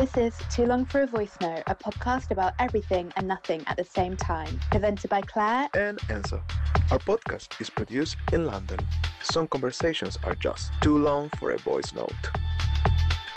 This is Too Long for a Voice Note, a podcast about everything and nothing at the same time. Presented by Claire and Enzo. Our podcast is produced in London. Some conversations are just too long for a voice note.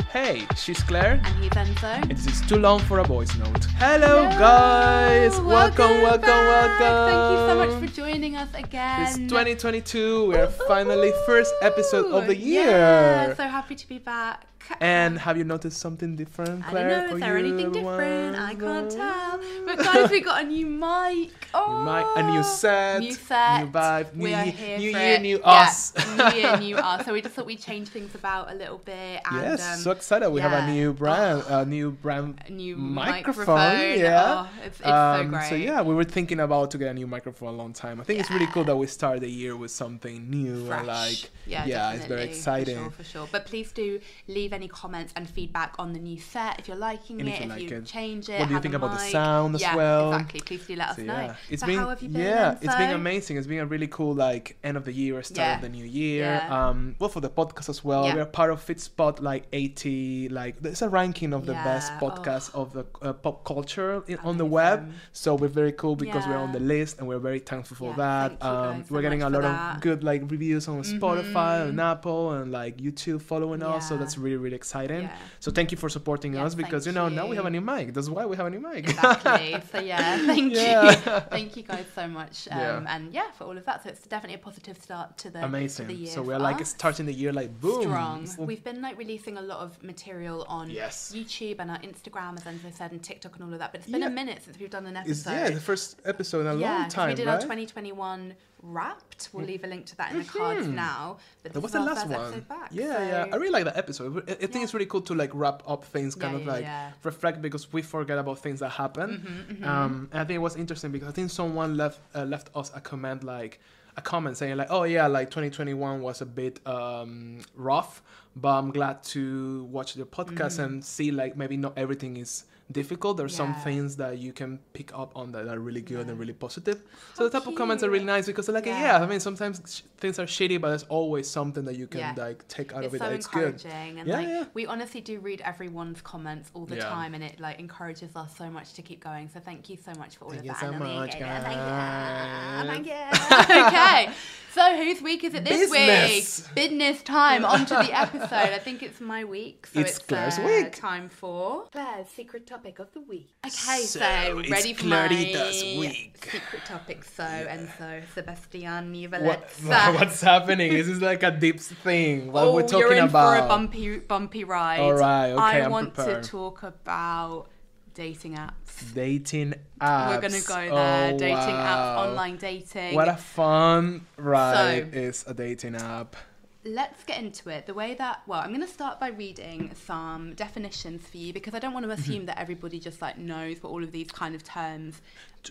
Hey, she's Claire. and he's Enzo. And this is too long for a voice note. Hello, guys! Welcome, welcome, back. welcome. Thank you so much for joining us again. It's 2022. We are finally first episode of the Ooh, year. Yeah, so happy to be back. And have you noticed something different, I Claire? don't know, for is there anything different? I can't tell. But guys, we got a new mic. Oh, mic, a new set, New set. new vibe, new we are year- here new for year, new Yeah, us. new year, new us. So we just thought we'd change things about a little bit. And, Yes, um, so excited. We have a new brand, Oh. a new brand a new microphone. microphone. Yeah. Oh, it's, it's Um, so great. So yeah, we were thinking about to get a new microphone a long time. I think it's really cool that we start the year with something new Fresh. and like yeah, yeah, it's very exciting. For sure, for sure. But please do leave any comments and feedback on the new set if you're liking And it, if like you it. change it. What do you think about the sound as yeah, well? Exactly. Please do let us So, know. yeah, it's so been how have you been? yeah, it's been amazing. It's been a really cool like end of the year, start Yeah. of the new year. Um, well for the podcast as well. We are part of Feedspot like 80 like there's a ranking of the best podcasts oh. of the uh, pop culture in, on the web. So we're very cool because we're on the list and we're very thankful for that. Um, so we're getting a lot that. of good like reviews on Spotify Mhm. and Apple and like YouTube following us. So that's really really exciting. Yeah. So thank you for supporting us because you know now we have a new mic. That's why we have a new mic. Exactly. so yeah, thank Yeah. you, thank you guys so much, um, Yeah. and yeah, for all of that. So it's definitely a positive start to the Amazing. To the year so we're like us. starting the year like boom. strong. We've been like releasing a lot of material on Yes. YouTube and our Instagram, as Enzo said, and TikTok and all of that. But it's been Yeah. a minute since we've done an episode. It's, yeah, the first episode in a long time, we did right? our 2021 Wrapped. We'll leave a link to that in the cards Mhm. now. But that was the last one. back. yeah, so- yeah. I really like that episode. I, I think Yeah. it's really cool to like wrap up things, kind Yeah, of like yeah. reflect because we forget about things that happen. Mm-hmm, Um, and I think it was interesting because I think someone left uh, left us a comment like a comment saying like, oh yeah, like 2021 was a bit um, rough, but I'm glad to watch the podcast and see like maybe not everything is difficult. There's some Mm-hmm. Things that you can pick up on that are really good Yeah. and really positive. How so the type of comments are really nice because they're like, yeah, Yeah. I mean sometimes sh- things are shitty, but there's always something that you can Yeah. like take out it's of it so it's good. encouraging and Yeah, like yeah. we honestly do read everyone's comments all the Yeah. time and it like encourages us so much to keep going so thank you so much for all Thank of that so and all the much, guys. thank you thank you okay so whose week is it this Business. week business time onto the episode i think it's my week so It's it's, Claire's uh, week. time for claire's secret topic of the week okay so, So, it's ready for my Clarita's week. secret topic so and so sebastian What, what's happening? This is like a deep thing? What oh, we're talking you're in about? for a bumpy, bumpy ride. All right, okay, I I'm want prepared. to talk about dating apps. dating apps. We're gonna go there. Oh, dating apps, online dating. What a fun ride So- is a dating app. Let's get into it. The way that well, I'm going to start by reading some definitions for you because I don't want to Mm-hmm. assume that everybody just like knows what all of these kind of terms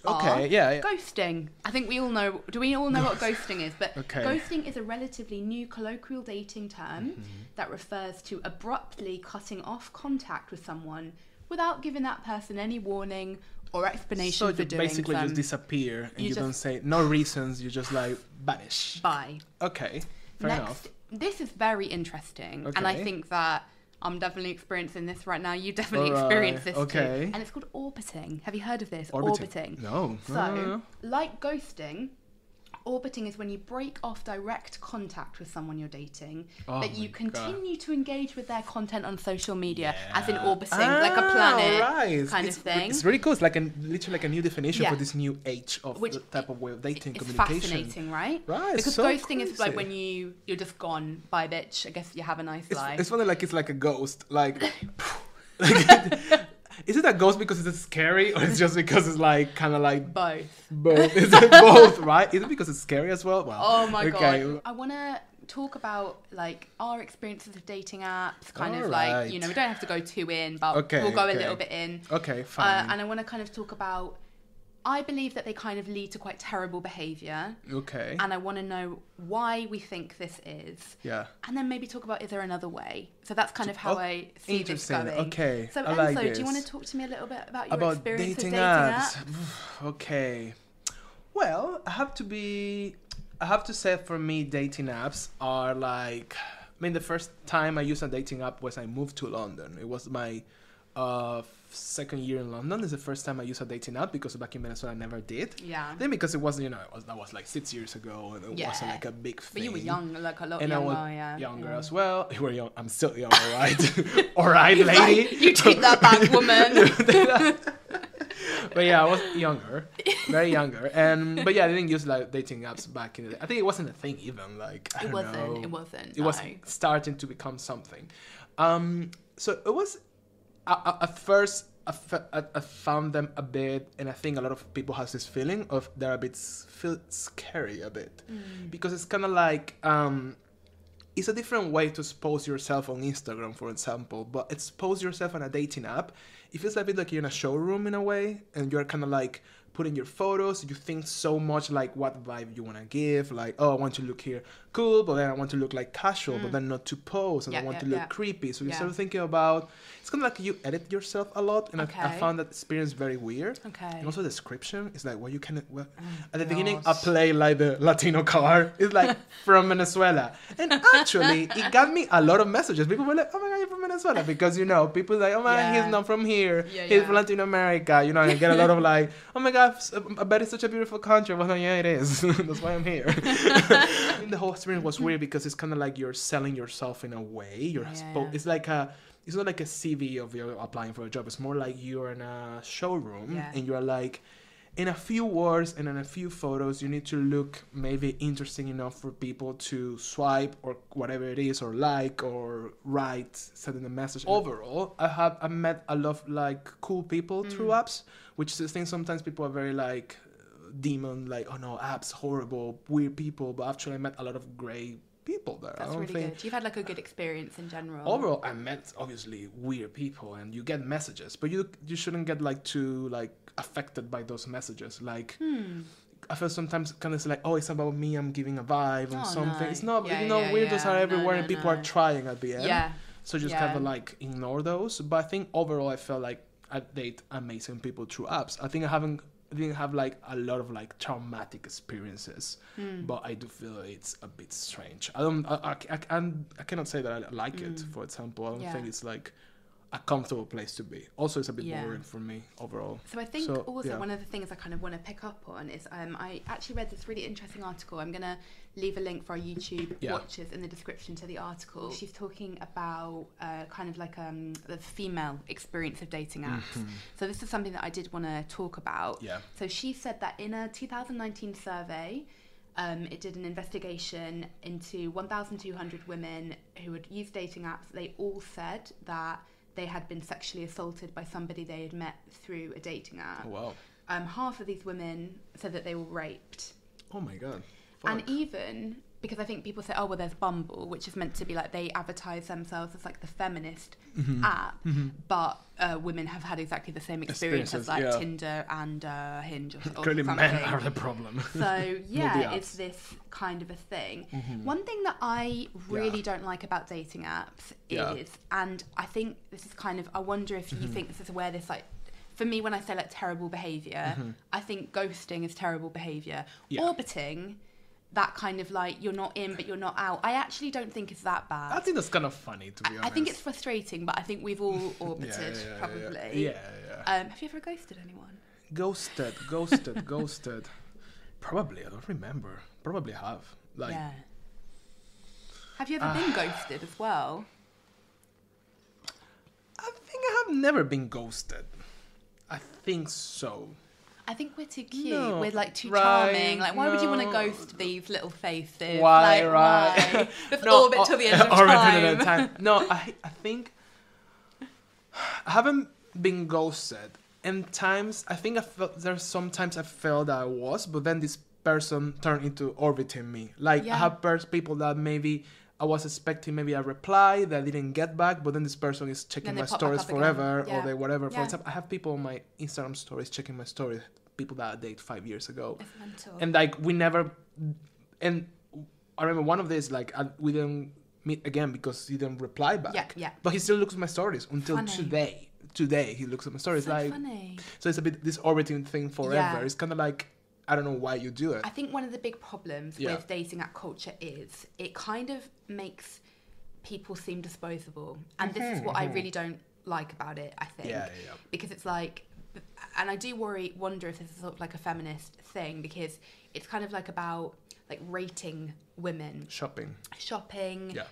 Okay, are. yeah, yeah. Ghosting. I think we all know. Do we all know what ghosting is? But Okay. ghosting is a relatively new colloquial dating term Mm-hmm. that refers to abruptly cutting off contact with someone without giving that person any warning or explanation So for doing basically them. just disappear and You you, just- don't say no reasons. You just like vanish. Bye. Okay, fair Next, enough. this is very interesting, and I think that I'm definitely experiencing this right now. You definitely Alright, experienced this okay. too, and it's called orbiting. Have you heard of this? Orbiting. No. So, no, no, no. like ghosting, orbiting is when you break off direct contact with someone you're dating, Oh but you my God. continue to engage with their content on social media, as in Yeah. orbiting, like a Ah, planet right. kind it's, of thing. It's really cool. It's like a literally like a new definition Yeah. for this new age of Which the type of way of dating it's communication. fascinating, right? Right, Because so ghosting is like when you you're just gone. Bye, bitch. I guess you have a nice It's, life. it's funny, like it's like a ghost. Like, like is it a ghost because it's scary, or it's just because it's like kind of like Both. both? Is it both? Right? Is it because it's scary as well? Well, Oh my okay. god. I want to talk about like our experiences of dating apps, kind of Alright. like, you know, we don't have to go too in, but Okay, we'll go okay. a little bit in. Okay, Uh, fine. and I want to kind of talk about I believe that they kind of lead to quite terrible behavior, okay. and I want to know why we think this is. yeah. And then maybe talk about is there another way? So that's kind of how Oh, I see this going. Okay, So I Enzo, like do you want to talk to me a little bit about your About experience dating, with dating apps. apps? okay. Well, I have to be. I have to say, for me, dating apps are like. I mean, the first time I used a dating app was I moved to London. It was my uh, second year in London. Is the first time I used a dating app because back in Venezuela I never did. Yeah. Then because it wasn't, you know, it was, that was like six years ago and it Yeah. wasn't like a big thing. But you were young, like a lot And I younger, was yeah. younger yeah. as well. You were young. I'm still young, all right? all right, lady. like, you take that back, woman. but yeah, I was younger, very younger, and but yeah, I didn't use like dating apps back in the day. I think it wasn't a thing even. Like I it wasn't. know. It wasn't. It was starting to become something. Um, so it was I, I, at first. I, found them a bit, and I think a lot of people has this feeling of they're a bit feel scary a bit Mm. because it's kind of like um, it's a different way to expose yourself on Instagram, for example, but expose yourself on a dating app. It feels a bit like you're in a showroom in a way, and you're kind of like putting your photos. You think so much like what vibe you want to give, like oh, I want to look here cool, but then I want to look like casual, but then not to pose, and I Mm. Want yeah, to look yeah. creepy. So you start thinking about it's kind of like you edit yourself a lot, and I, I found that experience very weird. Okay. And also the description is like, well, you can. Well, Oh, at the beginning, I play like the Latino car. It's like from Venezuela, and actually, it got me a lot of messages. People were like, "Oh my god, you're from Venezuela," because you know, people like, "Oh my god, he's not from here. Yeah, he's yeah. from Latin America." You know, and I get a lot of like, "Oh my god, I bet it's such a beautiful country." Well, yeah, it is. That's why I'm here. The whole experience was weird because it's kind of like you're selling yourself in a way. You're Yeah. it's like a it's not like a CV of you applying for a job. It's more like you're in a showroom Yeah. and you're like in a few words and in a few photos you need to look maybe interesting enough for people to swipe or whatever it is or like or write sending a message overall i have i met a lot of like cool people through Mm. apps which is the thing sometimes people are very like demon like oh no apps horrible weird people but actually i met a lot of great people there That's really think good. You've had like a good experience in general. overall i met obviously weird people and you get messages but you you shouldn't get like too like affected by those messages like Hmm. i feel sometimes kind of like oh it's about me i'm giving a vibe and Oh, something no. it's not Yeah, you know yeah, weirdos yeah. are No, everywhere no, and people no. are trying at the end Yeah. so just kind of like ignore those but i think overall i felt like i date amazing people through apps i think i haven't I didn't have like a lot of like traumatic experiences, Hmm. but I do feel it's a bit strange. I don't, I, I, I, I cannot say that I like it. For example, I don't Hmm. Yeah. think it's like a comfortable place to be. Also, it's a bit Yeah. boring for me overall. So I think So, also yeah. one of the things I kind of want to pick up on is um, I actually read this really interesting article. I'm going to leave a link for our YouTube Yeah. watchers in the description to the article. She's talking about uh, kind of like um, the female experience of dating apps. So this is something that I did want to talk about. Mm-hmm. Yeah. So she said that in a 2019 survey, um, it did an investigation into 1,200 women who had used dating apps. They all said that they had been sexually assaulted by somebody they had met through a dating app. Oh, wow. Um, half of these women said that they were raped. Oh my god. And even because I think people say, oh, well, there's Bumble, which is meant to be like they advertise themselves as like the feminist Mm-hmm. app, but uh, women have had exactly the same experience as like yeah. Tinder and uh, Hinge or, or Clearly, something. men are the problem. So yeah, it's this kind of a thing. One thing that I really Yeah. don't like about dating apps Yeah. is, and I think this is kind of, I wonder if you think this is where this like. For me, when I say like terrible behavior, I think ghosting is terrible behavior. Yeah. Orbiting, that kind of like you're not in but you're not out. I actually don't think it's that bad. I think that's kind of funny to be honest. I think it's frustrating, but I think we've all orbited yeah, yeah, probably. Yeah, yeah. Um, have you ever ghosted anyone? Ghosted, ghosted, ghosted. Probably, I don't remember. Probably have. Like, yeah. Have you ever been ghosted as well? I think I have never been ghosted. I think so. I think we're too cute. No, we're like too right, charming. Like, why would you want to ghost these little faces? Why, like, right? Why? No, orbit till the oh, end of orbit time. till the end of time. No, I, I think I haven't been ghosted. And times, I think I felt there's sometimes I felt that I was, but then this person turned into orbiting me. Like Yeah. I have pers- people that maybe I was expecting maybe a reply that I didn't get back, but then this person is checking my stories forever Yeah. or they whatever. For example, I have people on my Instagram stories checking my stories, people that I date five years ago and like we never and i remember one of these like I, we didn't meet again because he didn't reply back Yeah, yeah. but he still looks at my stories until Funny. today today he looks at my stories so like funny. so it's a bit this orbiting thing forever Yeah. it's kind of like i don't know why you do it I think one of the big problems Yeah. with dating app culture is it kind of makes people seem disposable. And this is what I mm-hmm. really don't like about it. I think Yeah, yeah, yeah. because it's like, and I do worry, wonder if this is sort of like a feminist thing because it's kind of like about like rating women, Shopping. shopping, Yeah.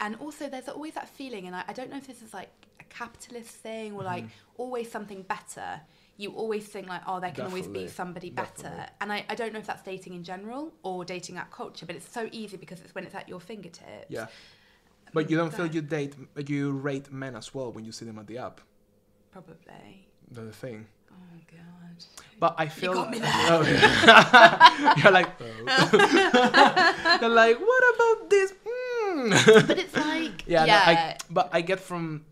and also there's always that feeling, and I, I don't know if this is like a capitalist thing or like Mm-hmm. always something better. You always think like, oh, there can always be somebody better, definitely. and I, I don't know if that's dating in general or dating app culture, but it's so easy because it's when it's at your fingertips. Yeah. But you don't feel you date, you rate men as well when you see them at the app. Probably. That's the thing. Oh god. But I feel got me there. Oh, yeah. you're like, oh. you're like, what about this? Mm. But it's like yeah, yeah, no, I, but I get from.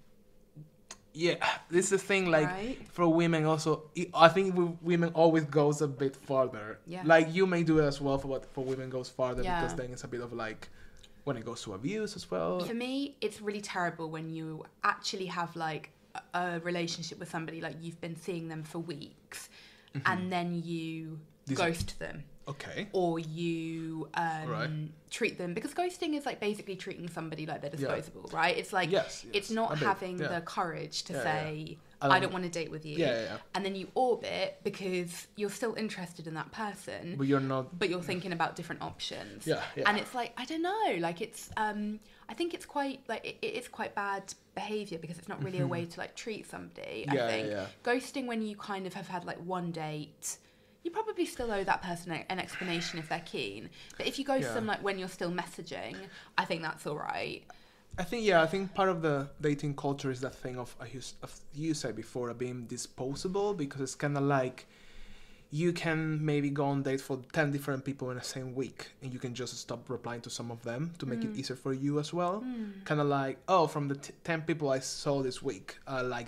Yeah, this is the thing. Like Right. for women, also, I- I think women always goes a bit farther. Yeah. Like you may do it as well for what for women goes farther Yeah. because then it's a bit of like when it goes to abuse as well. For me, it's really terrible when you actually have like a relationship with somebody, like you've been seeing them for weeks, and then you Dis- ghost them. Okay. Or you um, Right. treat them because ghosting is like basically treating somebody like they're Yeah. disposable, right? It's like Yes, it's not a bit, having yeah. the courage to Yeah, yeah. say I I don't- want to date with you, Yeah, yeah, yeah. and then you orbit because you're still interested in that person, But you're not. but you're thinking about different options. Yeah, yeah. And it's like I don't know, like it's um I think it's quite like it, it is quite bad behavior because it's not really a way to like treat somebody. I Mm-hmm. Yeah, think yeah. ghosting when you kind of have had like one date. You probably still owe that person an explanation if they're keen. But if you ghost Yeah. them like when you're still messaging, I think that's all right. I think yeah, I think part of the dating culture is that thing of, uh, of you said before of being disposable because it's kind of like you can maybe go on date for 10 different people in the same week and you can just stop replying to some of them to make it easier for you as well kind of like oh from the t- 10 people i saw this week i like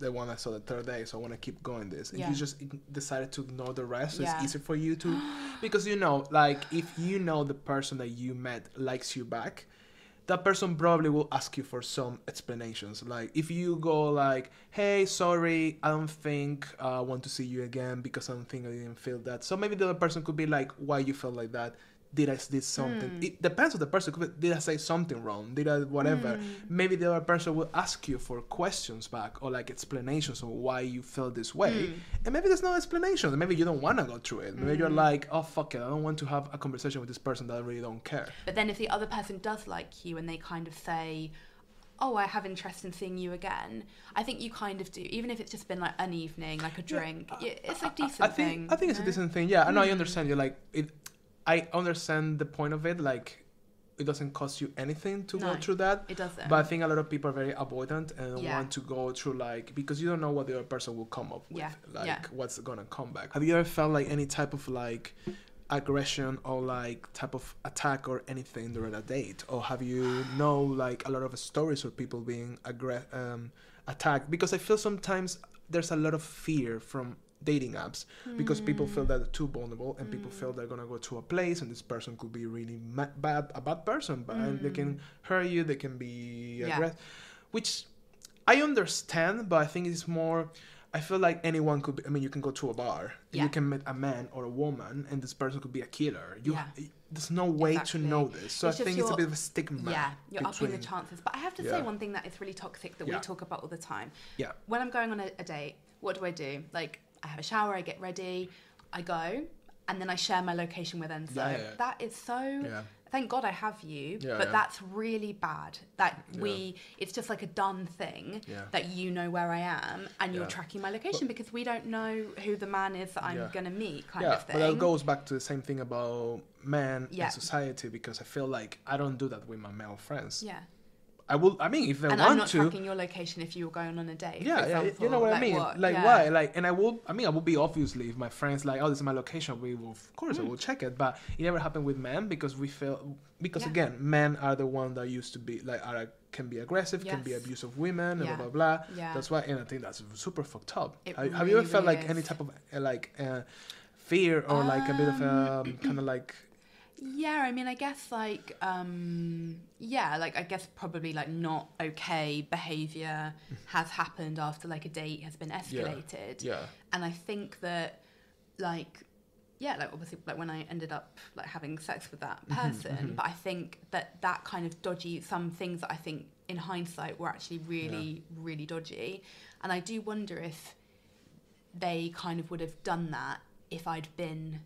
the one i saw the third day so i want to keep going this and Yeah. you just decided to ignore the rest so Yeah. it's easier for you to because you know like if you know the person that you met likes you back that person probably will ask you for some explanations. Like if you go like, "Hey, sorry, I don't think uh, I want to see you again because I don't think I didn't feel that." So maybe the other person could be like, "Why you felt like that? Did I did something?" Hmm. It depends on the person. Did I say something wrong? Did I whatever? Hmm. Maybe the other person will ask you for questions back or like explanations on why you felt this way, Hmm. and maybe there's no explanation. Maybe you don't want to go through it. Maybe you're like, "Oh fuck it, I don't want to have a conversation with this person that I really don't care." But then if the other person does like you and they kind of say, "Oh, I have interest in seeing you again," I think you kind of do, even if it's just been like an evening, like a drink. Yeah, it's a decent I think thing. I think it's you a decent thing. Yeah, I know. I understand You're Like it, I understand the point of it. Like it doesn't cost you anything to go through that. It doesn't. But I think a lot of people are very avoidant and Yeah. want to go through like because you don't know what the other person will come up with. Yeah, Like yeah. what's gonna come back. Have you ever felt like any type of like aggression or like type of attack or anything during a date? Or have you know like a lot of stories of people being aggre- um, attacked? Because I feel sometimes there's a lot of fear from dating apps because people feel Hmm. that they're too vulnerable and people feel they're gonna go to a place and this person could be really ma- bad a bad person but and they can hurt you they can be Hmm. Yeah. aggressive which i understand but i think it's more i feel like anyone could be i mean you can go to a bar and Yeah. you can meet a man or a woman and this person could be a killer you Yeah. there's no way Exactly. to know this so It's i think it's a bit of a stigma yeah, you're upping the chances. But I have to say one thing that is really toxic that we talk about all the time. yeah When I'm going on a, a date, what do I do? Like, I have a shower, I get ready, I go, and then I share my location with Enzo. Yeah, yeah. That is so. Yeah. Thank God I have you, but that's really bad. That we, it's just like a done thing that you know where I am and you're tracking my location because we don't know who the man is that I'm gonna meet, kind of thing. but that goes back to the same thing about men and society because I feel like I don't do that with my male friends. yeah. I will. I mean, if they want to And I'm not to, tracking your location if you were going on a date. yeah, yeah, you know what I mean. what? Like Yeah. why? Like, and I will. I mean, I will be obviously if my friends like, oh, this is my location. We will, of course, I Mm. will check it. But it never happened with men because we feel because Yeah. again, men are the one that used to be like are can be aggressive, can be abusive women, Yeah. blah blah blah. Yeah. That's why, and I think that's super fucked up. It have, have you ever felt really like any type of uh, like uh, fear or like a bit of um, kind of like Yeah, I mean, I guess like, um, yeah, like I guess probably like not okay behavior has happened after like a date has been escalated, yeah, and I think that like, yeah, like obviously like when I ended up like having sex with that Mm-hmm, person, but I think that that kind of dodgy some things that I think in hindsight were actually really really dodgy. And i do wonder if they kind of would have done that if i'd been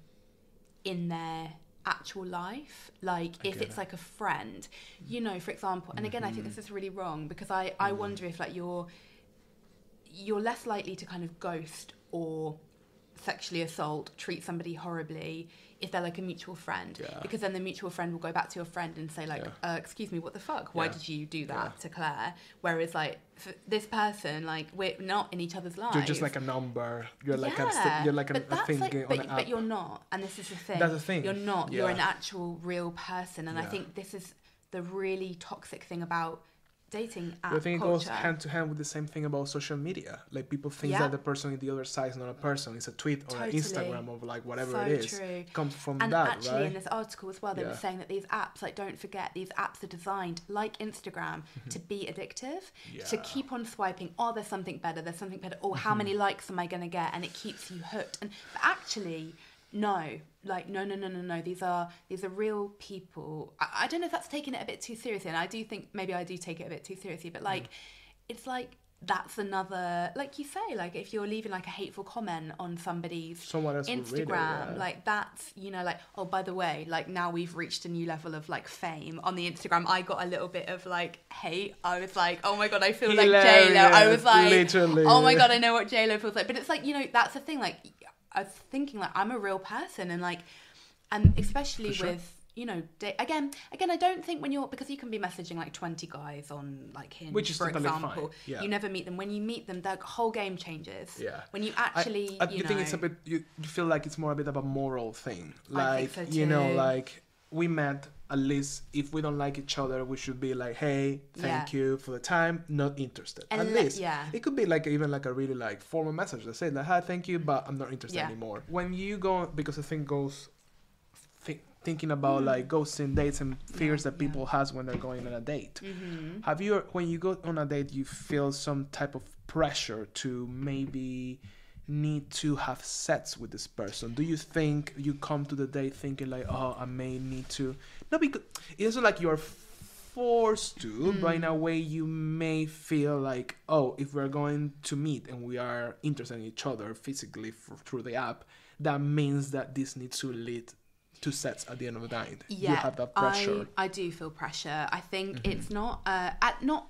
in their actual life like if it's it. like a friend you know for example and again i think mm-hmm. this is really wrong because i i mm-hmm. wonder if like you're you're less likely to kind of ghost or sexually assault, treat somebody horribly if they're like a mutual friend. Yeah. Because then the mutual friend will go back to your friend and say like, Yeah. uh, "Excuse me, what the fuck? Why Yeah. did you do that to Claire?" Whereas like for this person, like we're not in each other's lives. You're just like a number. You're like a st- you're like a, but a thing like, but, but you're not, and this is the thing. That's the thing. You're not. You're an actual real person, and I think this is the really toxic thing about dating app I think it goes hand to hand with the same thing about social media. Like people think Yeah. that the person in the other side is not a person. It's a tweet or Totally. an Instagram or like whatever So it is. true. It comes from and that, actually right? in this article as well they were saying that these apps like don't forget these apps are designed like instagram to be addictive to Mm-hmm. Yeah. Mm-hmm. keep on swiping oh there's something better there's something better oh how many likes am i going to get and it keeps you hooked and but actually no like no no no no no these are these are real people I, I don't know if that's taking it a bit too seriously and i do think maybe i do take it a bit too seriously but like mm. it's like that's another like you say like if you're leaving like a hateful comment on somebody's Someone else will read it, Instagram, yeah. like that's you know, like oh by the way, like now we've reached a new level of like fame on the Instagram. I got a little bit of like hate. I was like, oh my god, I feel like J Lo. I was like, literally. oh my god, I know what J Lo feels like. But it's like you know, that's the thing. Like I was thinking, like I'm a real person, and like, and especially sure. with you know, da- again, again, I don't think when you're because you can be messaging like 20 guys on like Hinge, Which is for example. yeah. You never meet them. When you meet them, the whole game changes. Yeah. When you actually, I, you, you think it's a bit. You, feel like it's more a bit of a moral thing. I Like so you know, like we met. At least if we don't like each other, we should be like, "Hey, thank Yeah. you for the time. Not interested." And At le- least, yeah. It could be like even like a really like formal message that say like, "Hi, thank you, but I'm not interested Yeah. anymore." When you go, because the thing goes, thi- thinking about Mm. like ghosting dates and fears that yeah. people has when they're going on a date. Mm-hmm. Have you, when you go on a date, you feel some type of pressure to maybe need to have sex with this person? Do you think you come to the date thinking like, oh, I may need to? No, because it isn't like you're forced to, but in a way you may feel like, oh, if we're going to meet and we are interested in each other physically f- through the app, that means that this needs to lead to sex at the end of the night. yeah, you have that pressure. Mm-hmm. I, I do feel pressure. I think it's not uh at not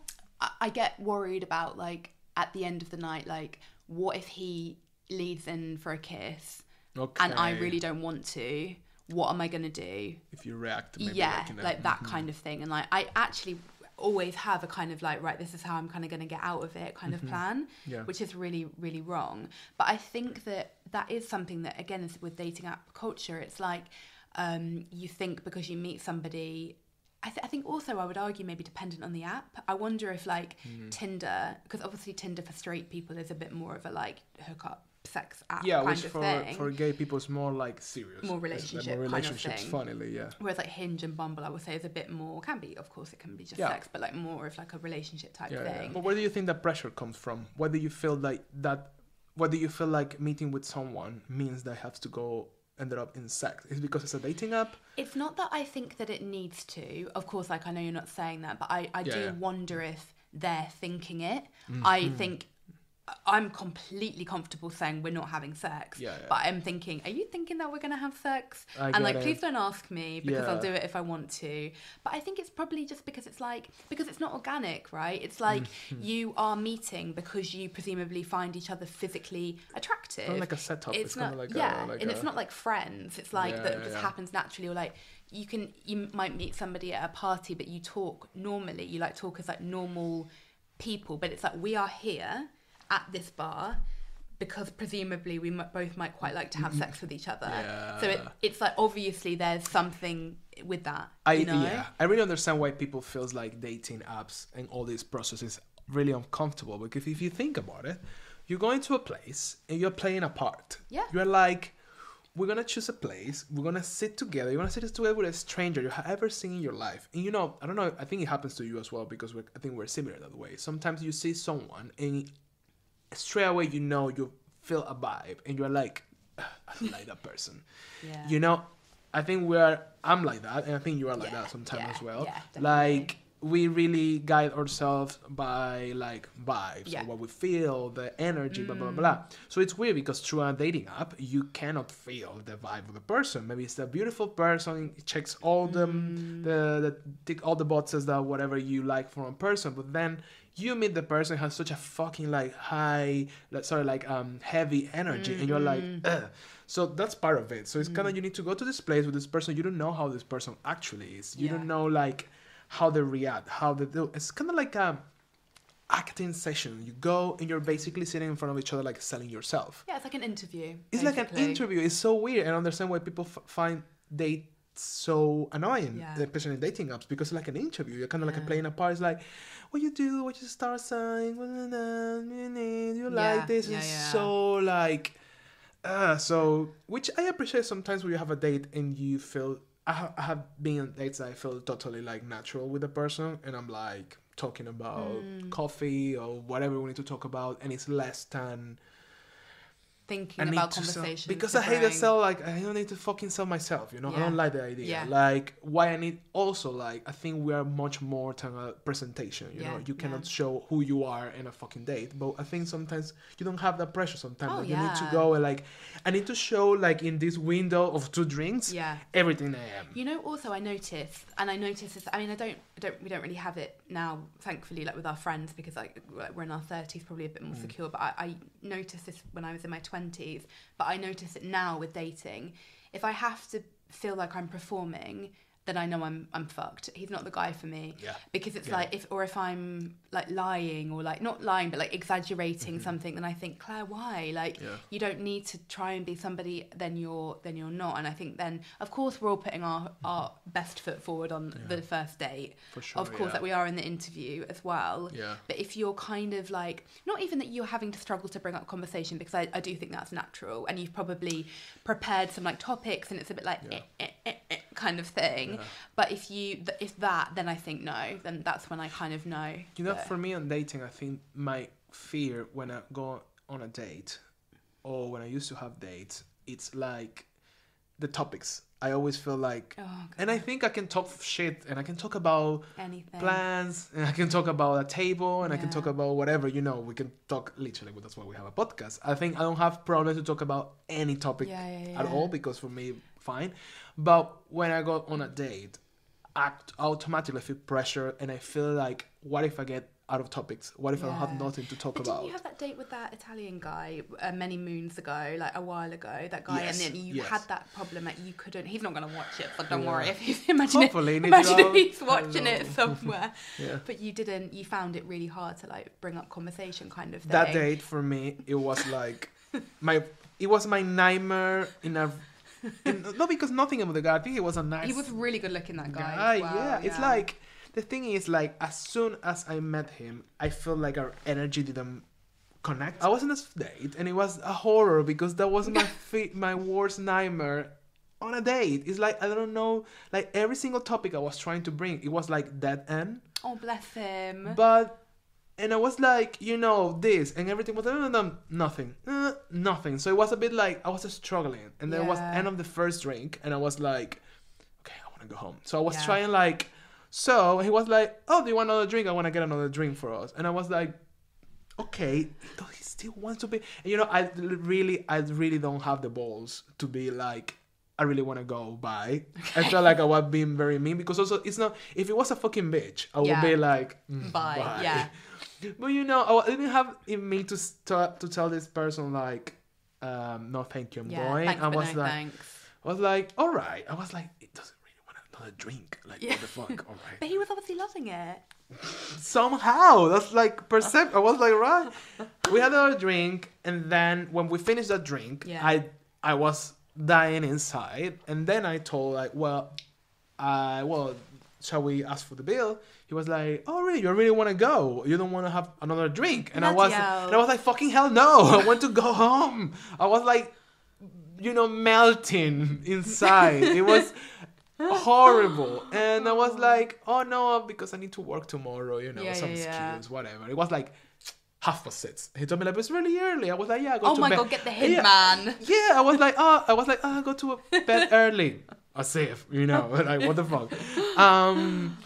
I get worried about like at the end of the night, like what if he leads in for a kiss okay. and I really don't want to? What am I gonna do? if you react, maybe yeah, like, a- like that kind of thing. And like I actually always have a kind of like right this is how i'm kind of going to get out of it kind of plan Yeah. which is really really wrong but i think that that is something that again is with dating app culture it's like um you think because you meet somebody I, th- I think also I would argue maybe dependent on the app. I wonder if like Mm. Tinder, because obviously Tinder for straight people is a bit more of a like hookup sex app yeah, kind which of for thing. for gay people is more like serious. More like relationship more kind of thing. Funnily, yeah. Whereas like Hinge and Bumble, I would say is a bit more can be, of course, it can be just Yeah. sex, but like more of like a relationship type Yeah, yeah. thing. But where do you think that pressure comes from? Why do you feel like that? Why do you feel like meeting with someone means that I have to go ended up in sex? Is because it's a dating app? It's not that I think that it needs to. Of course, like I know you're not saying that, but I, I Yeah, do yeah. wonder if they're thinking it. Mm-hmm. I think I'm completely comfortable saying we're not having sex. Yeah, yeah. But I'm thinking, are you thinking that we're gonna have sex? I and like, it. please don't ask me because I'll do it if I want to. But I think it's probably just because it's like because it's not organic, right? It's like you are meeting because you presumably find each other physically attractive. Not like a setup. It's, not kind of like yeah, a, like and a, it's not like friends. It's like Yeah, that yeah, just yeah. happens naturally, or like you can you might meet somebody at a party, but you talk normally. You like talk as like normal people, but it's like we are here at this bar because presumably we might, both might quite like to have sex with each other. So it, it's like obviously there's something with that. I you know? yeah, I really understand why people feels like dating apps and all these processes really uncomfortable because if you think about it, you're going to a place and you're playing a part. Yeah. You're like, we're gonna choose a place, we're gonna sit together, you're gonna sit together with a stranger you have ever seen in your life. And you know, I don't know, I think it happens to you as well because we're, I think we're similar that way. Sometimes you see someone and straight away you know you feel a vibe and you're like, I don't like that person. Yeah. You know, I think we're I'm like that, and I think you are like Yeah, that sometimes yeah, as well. yeah, like we really guide ourselves by like vibes or what we feel, the energy, blah blah blah. Mm. So it's weird because through a dating app, you cannot feel the vibe of the person. Maybe it's a beautiful person, it checks all the mm. the, the tick all the boxes that whatever you like from a person, but then you meet the person has such a fucking like high, like, sorry, like um heavy energy, and you're like, Ugh. so that's part of it. So it's kind of you need to go to this place with this person. You don't know how this person actually is. You Yeah. don't know like how they react, how they do. It's kind of like a acting session. You go and you're basically sitting in front of each other like selling yourself. Yeah, it's like an interview. It's like an interview. It's so weird, and I understand why people f- find dates so annoying, Yeah. especially in dating apps, because it's like an interview. You're kind of like Yeah. playing a part. It's like, what you do, what you star sign, what na- you Yeah, like this. yeah, it's so like, uh, so which I appreciate sometimes when you have a date and you feel. I, ha- I have been on dates that I feel totally like natural with the person, and I'm like talking about Mm. coffee or whatever we need to talk about, and it's less than Thinking about conversations. because I hate to sell. Like I don't need to fucking sell myself. You know, I don't like the idea. Yeah. Like why I need also like I think we are much more than a presentation. You know, you cannot yeah. show who you are in a fucking date. But I think sometimes you don't have that pressure. Sometimes Oh, like, you need to go and like I need to show like in this window of two drinks Yeah. everything I am. You know, also I noticed, and I noticed this. I mean, I don't, I don't, we don't really have it now, thankfully, like with our friends, because like we're in our thirties, probably a bit Mm. more secure. But I, I noticed this when I was in my twenties. But I notice it now with dating. If I have to feel like I'm performing, then I know I'm I'm fucked. He's not the guy for me. Yeah. Because it's Yeah. like if or if I'm like lying or like not lying but like exaggerating Mm-hmm. something, then I think Claire, why? Like Yeah. you don't need to try and be somebody then you're then you're not. And I think then of course we're all putting our our best foot forward on the first date. For sure, Of course yeah. that we are in the interview as well. Yeah. But if you're kind of like not even that you're having to struggle to bring up conversation because I, I do think that's natural and you've probably prepared some like topics and it's a bit like Yeah. eh, eh, eh, eh, kind of thing. Yeah. But if you th- if that then I think no then that's when I kind of know. You know, that- for me on dating, I think my fear when I go on a date or when I used to have dates, it's like the topics. I always feel like, Oh, and I think I can talk shit and I can talk about anything. plans and I can talk about a table and I can talk about whatever, you know, we can talk literally, but that's why we have a podcast. I think I don't have problem to talk about any topic Yeah, yeah, at all because for me, fine. But when I go on a date, I automatically feel pressure and I feel like, what if I get out of topics? What if I have nothing to talk But about? didn't you have that date with that Italian guy uh, many moons ago, like a while ago? That guy, Yes, and then you yes. had that problem that you couldn't. He's not going to watch it, so don't Yeah. worry. If he's imagine, Hopefully, and imagine if he's watching it somewhere. Yeah. But you didn't. You found it really hard to like bring up conversation, kind of thing. that date for me it was like my it was my nightmare in a in, not because nothing about the guy i think it was a nice He was really good looking. That guy. guy well, yeah it's like the thing is like as soon as i met him i felt like our energy didn't connect i was on this date and it was a horror because that was my fi- my worst nightmare on a date it's like i don't know like every single topic i was trying to bring it was like dead end Oh bless him. but and I was like, you know, this and everything was no, no, nothing, uh, nothing. So it was a bit like I was struggling, and then it was end of the first drink, and I was like, okay, I want to go home. So I was Yeah. trying like, so he was like, oh, do you want another drink? I want to get another drink for us, and I was like, okay, he still wants to be. And you know, I really, I really don't have the balls to be like. I really want to go by. I felt like I was being very mean because also it's not. If it was a fucking bitch, I would be like, mm, Bye, yeah. But you know, I didn't have in me to st- to tell this person like, um, no, thank you, I'm yeah. going. I was no like, thanks. I was like, all right. I was like, it doesn't really want another drink. Like, what the fuck? All right. But he was obviously loving it. Somehow, that's like percept. I was like, right. We had our drink, and then when we finished that drink, Yeah. I I was dying inside, and then I told like, well, I well, shall we ask for the bill? He was like, oh really? You really want to go? You don't want to have another drink? And I was, Bloody hell. and I was like, fucking hell no! I want to go home. I was like, you know, melting inside. It was horrible. And I was like, oh no, because I need to work tomorrow, you know, Yeah, some yeah, yeah. excuse, whatever. It was like half past six. He told me like, it's really early. I was like, yeah, I go Oh to my bed. god, get the Yeah. hitman. Yeah, I was like, oh, I was like, oh, I go to bed early. As if, you know, like what the fuck. Um,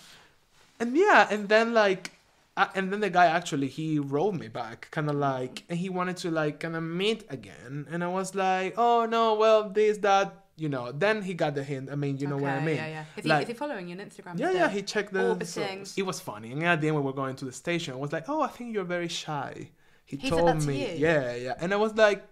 and yeah, and then like, uh, and then the guy actually he wrote me back, kind of like, and he wanted to like kind of meet again, and I was like, oh no, well this that. You know, then he got the hint. I mean, you know what I Okay, mean? Yeah, yeah. Is, he, Like- is he following you on Instagram? Yeah, yeah, he checked the. Orbiting. so- it was funny, and at the end we were going to the station, I was like, "Oh, I think you're very shy." He, He told to me, yeah, yeah, and I was like,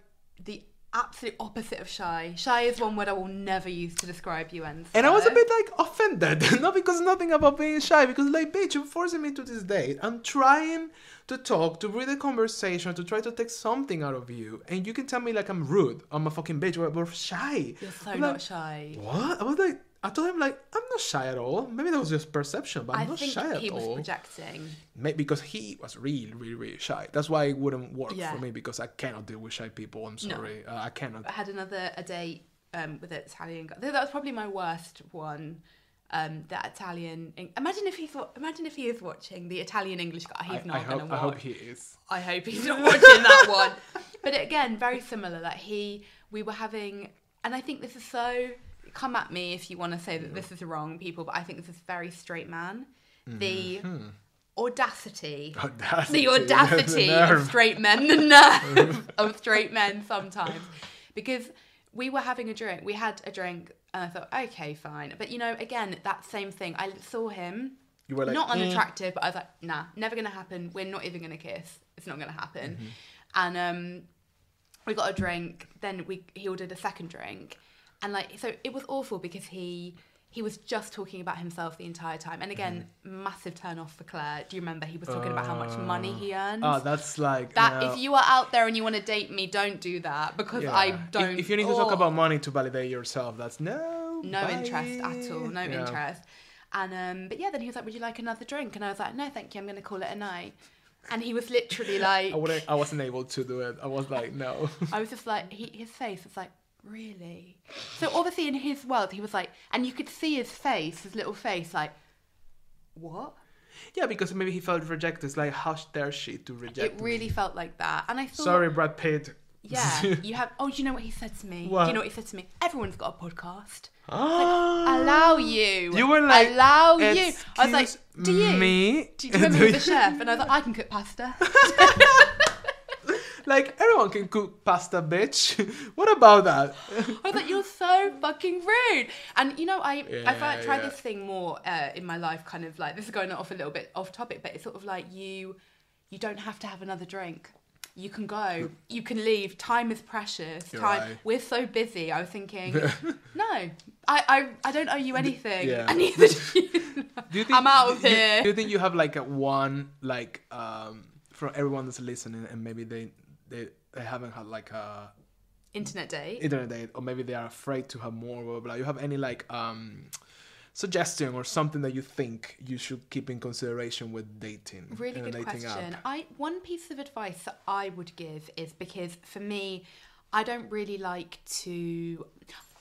the absolute opposite of shy. Shy is one word I will never use to describe you, and and I was a bit like offended, not because nothing about being shy, because like, bitch, you're forcing me to this date. I'm trying to talk, to read a conversation, to try to take something out of you, and you can tell me like I'm rude, I'm a fucking bitch, we're, we're shy. You're so I'm not like, shy. What? I was like, I told him like, I'm not shy at all. Maybe that was just perception, but I'm I not think shy he at was all. projecting. Maybe because he was really, really, really shy. That's why it wouldn't work Yeah. for me because I cannot deal with shy people. I'm No. sorry, uh, I cannot. I had another a date um, with an Italian guy. That was probably my worst one. Um, that Italian. Imagine if he thought. imagine if he is watching the Italian English guy. He's I, not I gonna hope, watch. I hope he is. I hope he's not watching that one. But again, very similar. Like he, we were having, and I think this is so. Come at me if you want to say that this is wrong, people. But I think this is very straight man. The audacity, Audacity, the audacity the of straight men, the nerve of straight men sometimes, because we were having a drink. We had a drink, and I thought, okay, fine. But you know, again, that same thing. I saw him You were like, not "Mm." unattractive, but I was like, nah, never gonna happen. We're not even gonna kiss. It's not gonna happen. Mm-hmm. And um, we got a drink. Then we he ordered a second drink, and like so it was awful because he he was just talking about himself the entire time. And again, Mm-hmm. massive turn off for Claire. Do you remember he was talking about how much money he earns? Oh, that's like that if you are out there and you want to date me, don't do that because Yeah. I If- don't. If, you need to talk oh about money to validate yourself, that's no. no bye. interest at all no Yeah. interest and um but yeah then he was like would you like another drink and i was like no thank you i'm gonna call it a night and he was literally like I. I wasn't able to do it. I was like, no. i was just like he, his face was like really so obviously in his world he was like and you could see his face his little face like what yeah, because maybe he felt rejected. It's like, how dare she to reject it really me? felt like that and i thought Sorry, Brad Pitt. yeah you have oh do you know what he said to me do you know what he said to me everyone's got a podcast Ah. allow you You were like, allow you i was like do you Me? Do you remember he was a chef? And I was like, I can cook pasta. like everyone can cook pasta, bitch. what about that? I thought you're so fucking rude. And you know, I I feel like I try Yeah, yeah. this thing more uh, in my life, kind of like this is going off a little bit off topic, but it's sort of like you you don't have to have another drink. You can go. You can leave. Time is precious. You're Time. right. We're so busy. I was thinking, no, I, I I don't owe you anything. yeah. And neither do you. Do you I'm out of do you- here. Do you think you have like a one like um for everyone that's listening and maybe they they, they haven't had like a Internet date. internet date or maybe they are afraid to have more blah, blah, blah. you have any like um suggestion or something that you think you should keep in consideration with dating Really good dating question. app? I one piece of advice that I would give is because for me, I don't really like to.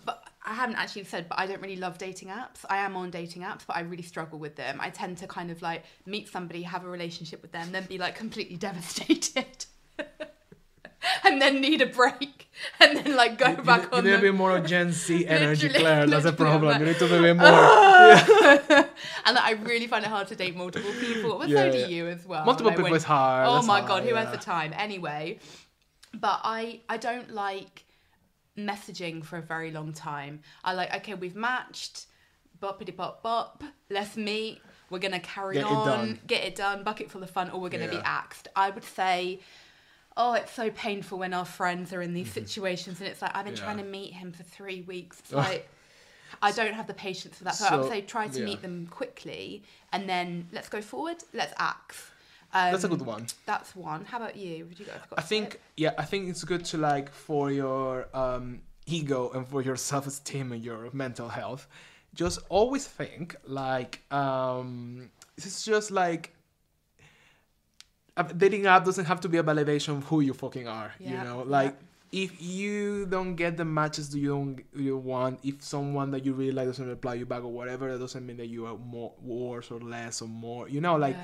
But I haven't actually said, but I don't really love dating apps. I am on dating apps, but I really struggle with them. I tend to kind of like meet somebody, have a relationship with them, then be like completely devastated. and then need a break, and then like go You, back you on need the a bit more of Gen Z energy, Claire. That's a problem. I'm You need to be a bit more. and like, I really find it hard to date multiple people. But Yeah, so do yeah. you as well. Multiple Like, people when- is hard, Oh that's my hard, god, who has the time? Anyway, but I I don't like messaging for a very long time. I like okay, we've matched, boppity bop bop. Let's meet. We're gonna carry Get it on, done. get it done, bucket full of fun, or we're gonna be axed. I would say. Oh, it's so painful when our friends are in these situations, and it's like I've been Mm-hmm. Yeah. trying to meet him for three weeks. It's like I don't have the patience for that. So, I would say try to yeah. meet them quickly, and then let's go forward. Let's act. Um, That's a good one. That's one. How about you? Would you go? I think yeah, I think it's good to like for your um, ego and for your self-esteem and your mental health, just always think like um, it's just like a dating app doesn't have to be a validation of who you fucking are. Yeah. You Yeah, know, yeah. like if you don't get the matches that you don't you want, if someone that you really like doesn't reply you back or whatever, that doesn't mean that you are more worse or less or more. You know, like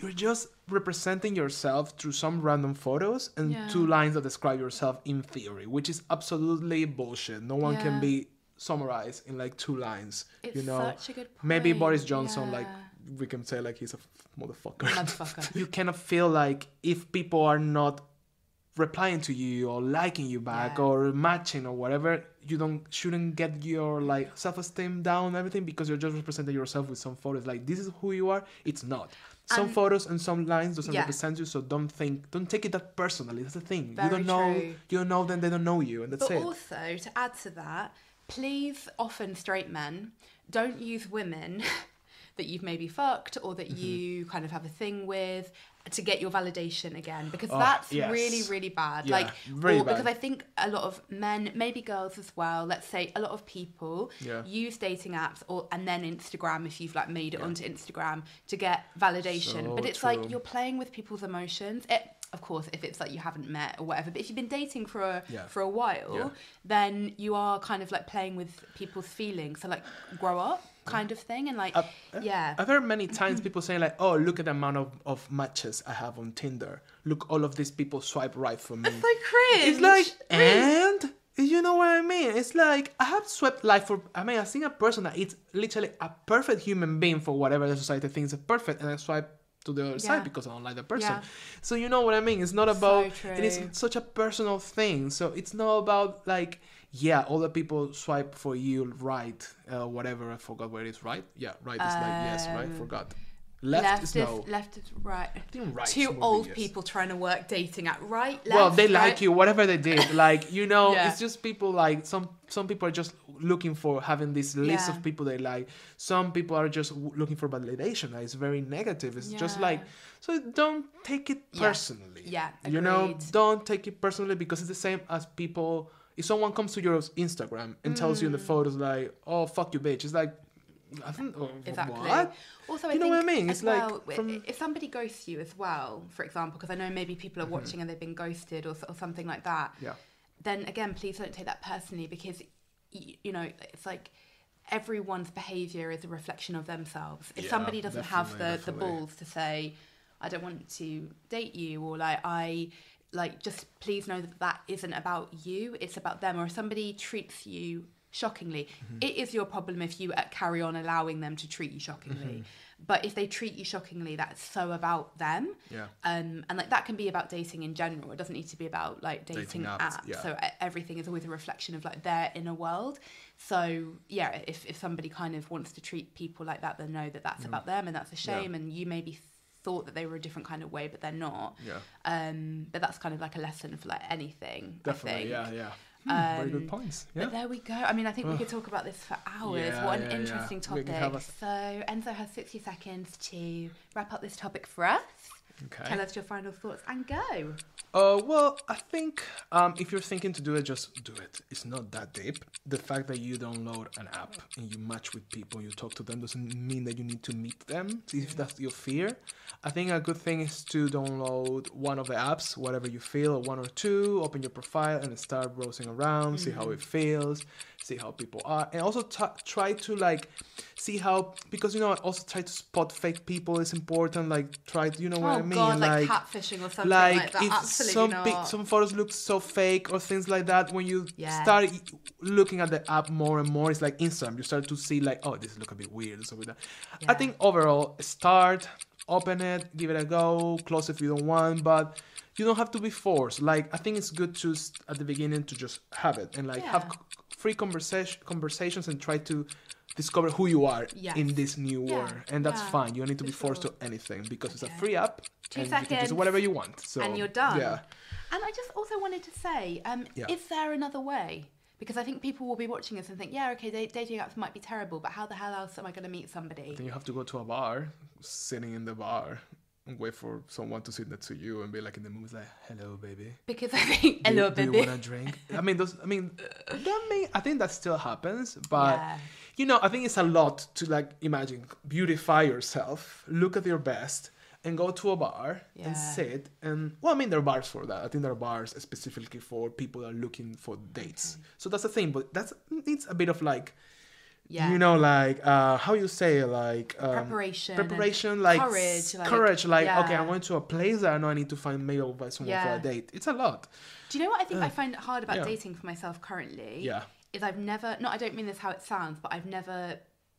you're just representing yourself through some random photos and Yeah. two lines that describe yourself in theory, which is absolutely bullshit. No one Yeah. can be summarized in like two lines. It's you know, such a good maybe Boris Johnson like yeah. We can say like he's a f- motherfucker. Motherfucker. you kind of feel like if people are not replying to you or liking you back Yeah. or matching or whatever you don't shouldn't get your like self-esteem down and everything because you're just representing yourself with some photos like this is who you are it's not some And- photos and some lines doesn't Yeah. represent you so don't think don't take it that personally that's the thing you don't know true. you don't know them they don't know you and that's But it also, to add to that, please, often straight men, don't use women that you've maybe fucked or that Mm-hmm. you kind of have a thing with to get your validation again because Oh, that's yes. really really bad Yeah, like very or- because i think a lot of men maybe girls as well let's say a lot of people Yeah. use dating apps or and then instagram if you've like made it onto instagram to get validation So but it's true. like you're playing with people's emotions it of course if it's like you haven't met or whatever but if you've been dating for a Yeah. for a while Yeah. then you are kind of like playing with people's feelings so like grow up kind of thing and like I've- uh, yeah I've heard many times people saying like, "Oh, look at the amount of, of matches I have on Tinder. Look, all of these people swipe right for me." it's like cringe It's like, and you know what I mean? It's like I have swept life for. I mean, I've seen a person that is literally a perfect human being for whatever the society thinks is perfect, and I swipe to the other Yeah. side because I don't like the person. Yeah. So you know what I mean? It's not So about. It is such a personal thing. So it's not about like. Yeah, all the people swipe for you right, uh, whatever. I forgot where it is. Right? Yeah, right is like yes, right. Um, Forgot. Left, is no. left is right. right Two old yes. people trying to work dating at right. well left, they like you whatever they did like you know Yeah. it's just people like some some people are just looking for having this list Yeah. of people they like some people are just w- looking for validation it's very negative it's just like so don't take it personally Yeah, you know don't take it personally because it's the same as people if someone comes to your instagram and tells you in the Mm. photos like oh fuck you bitch it's like I think, oh, Exactly. what? Also, I You know what I mean? It's like well, wi- from- if somebody ghosts you as well, for example, because I know maybe people are Mm-hmm. watching and they've been ghosted or, or something like that. Yeah. Then again, please don't take that personally because y- you know it's like everyone's behavior is a reflection of themselves. If Yeah, somebody doesn't have the definitely, the balls to say, "I don't want to date you," or like I like just please know that that isn't about you it's about them or if somebody treats you shockingly Mm-hmm. it is your problem if you uh, carry on allowing them to treat you shockingly Mm-hmm. but if they treat you shockingly that's so about them Yeah. um and like that can be about dating in general it doesn't need to be about like dating, Dating apps, apps, yeah. so everything is always a reflection of like their inner world so yeah if, if somebody kind of wants to treat people like that then know that that's about them and that's a Yeah. shame and you maybe thought that they were a different kind of way but they're not Yeah. um but that's kind of like a lesson for like anything Definitely. I think. Yeah. Yeah. Hmm, very good Um, points. Yeah. But there we go. I mean, I think we could talk about this for hours. Yeah, what an yeah, yeah. interesting We topic. So Enzo has 60 seconds to wrap up this topic for us. Okay. Tell us your final thoughts and go. Uh, well, I think um, if you're thinking to do it, just do it. It's not that deep. The fact that you download an app and you match with people, you talk to them, doesn't mean that you need to meet them. If that's your fear, I think a good thing is to download one of the apps, whatever you feel, one or two, open your profile and start browsing around, see how it feels, see how people are, and also t- try to like see how because you know also try to spot fake people is important. Like try to you know what oh I mean, God, like, catfishing or something like, like that. if Absolutely some not. pic- some photos look so fake or things like that when you Yeah. start looking at the app more and more it's like instagram you start to see like oh this look a bit weird or something like that i think overall start open it give it a go close if you don't want but you don't have to be forced like i think it's good to at the beginning to just have it and like have Yeah. c- free conversation conversations and try to discover who you are Yes. in this new Yeah, world and that's yeah, fine you don't need to be forced to anything because it's a free app Two and you can seconds. do whatever you want so and you're done. yeah And I just also wanted to say, um, Yeah. is there another way? Because I think people will be watching us and think, yeah, okay, da- dating apps might be terrible, but how the hell else am I going to meet somebody? then you have to go to a bar, sitting in the bar, and wait for someone to sit next to you and be like in the mood, like, "Hello, baby. Because I think, Do, hello, do you want a drink?" I mean, those. I mean, that may. I think that still happens, but Yeah. you know, I think it's a lot to like imagine, beautify yourself, look at your best. And go to a bar Yeah. and sit and well, I mean there are bars for that. I think there are bars specifically for people that are looking for dates. Mm-hmm. So that's the thing, but that's it's a bit of like Yeah. you know like uh how you say like um, Preparation preparation like courage, like- courage like okay i'm going to a place that i know i need to find male by someone for a date it's a lot Do you know what I think I find hard about Yeah. dating for myself currently? Yeah. Is I've never, no, I don't mean this how it sounds, but I've never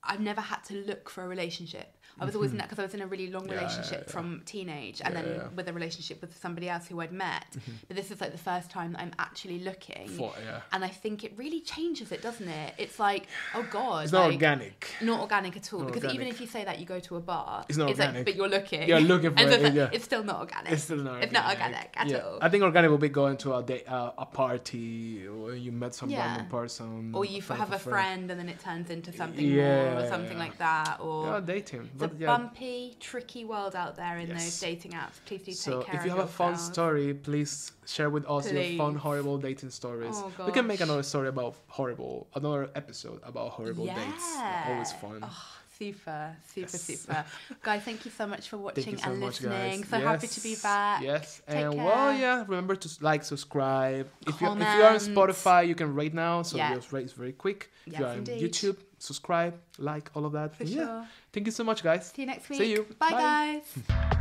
I've never had to look for a relationship. I was always in that because I was in a really long Mm-hmm. Yeah, yeah, relationship yeah. from teenage and then with a relationship with somebody else who I'd met. But this is like the first time that I'm actually looking. For-. And I think it really changes it, doesn't it? It's like, oh God. It's not like, organic. Not organic at all. Not because even if you say that you go to a bar, It's not like, organic. but you're looking. You're looking for and it, it's, yeah. it's still not organic. It's still not. It's not organic at all. I think organic will be going to a day, uh, a party, or you met some random person, or you friend have a of friend and then it turns into something more or something like that. Or Yeah, dating. But a yeah. bumpy, tricky world out there in Yes. those dating apps. Please do take care. So care if you have a fun story, please share with us your fun, horrible dating stories. Oh, we can make another story about horrible, another episode about horrible dates. They're always Yeah. fun. Oh, super, super, Yes. super. Guys, thank you so much for watching so and much, listening. guys. So happy to be back. Yes, Take and well, yeah. Remember to like, subscribe. If you if you are on Spotify, you can rate now, so Yeah. just rate is very quick. If you are on indeed. YouTube, subscribe, like all of that. For yeah, sure. thank you so much, guys. See you next week. See you. Bye, Bye. guys.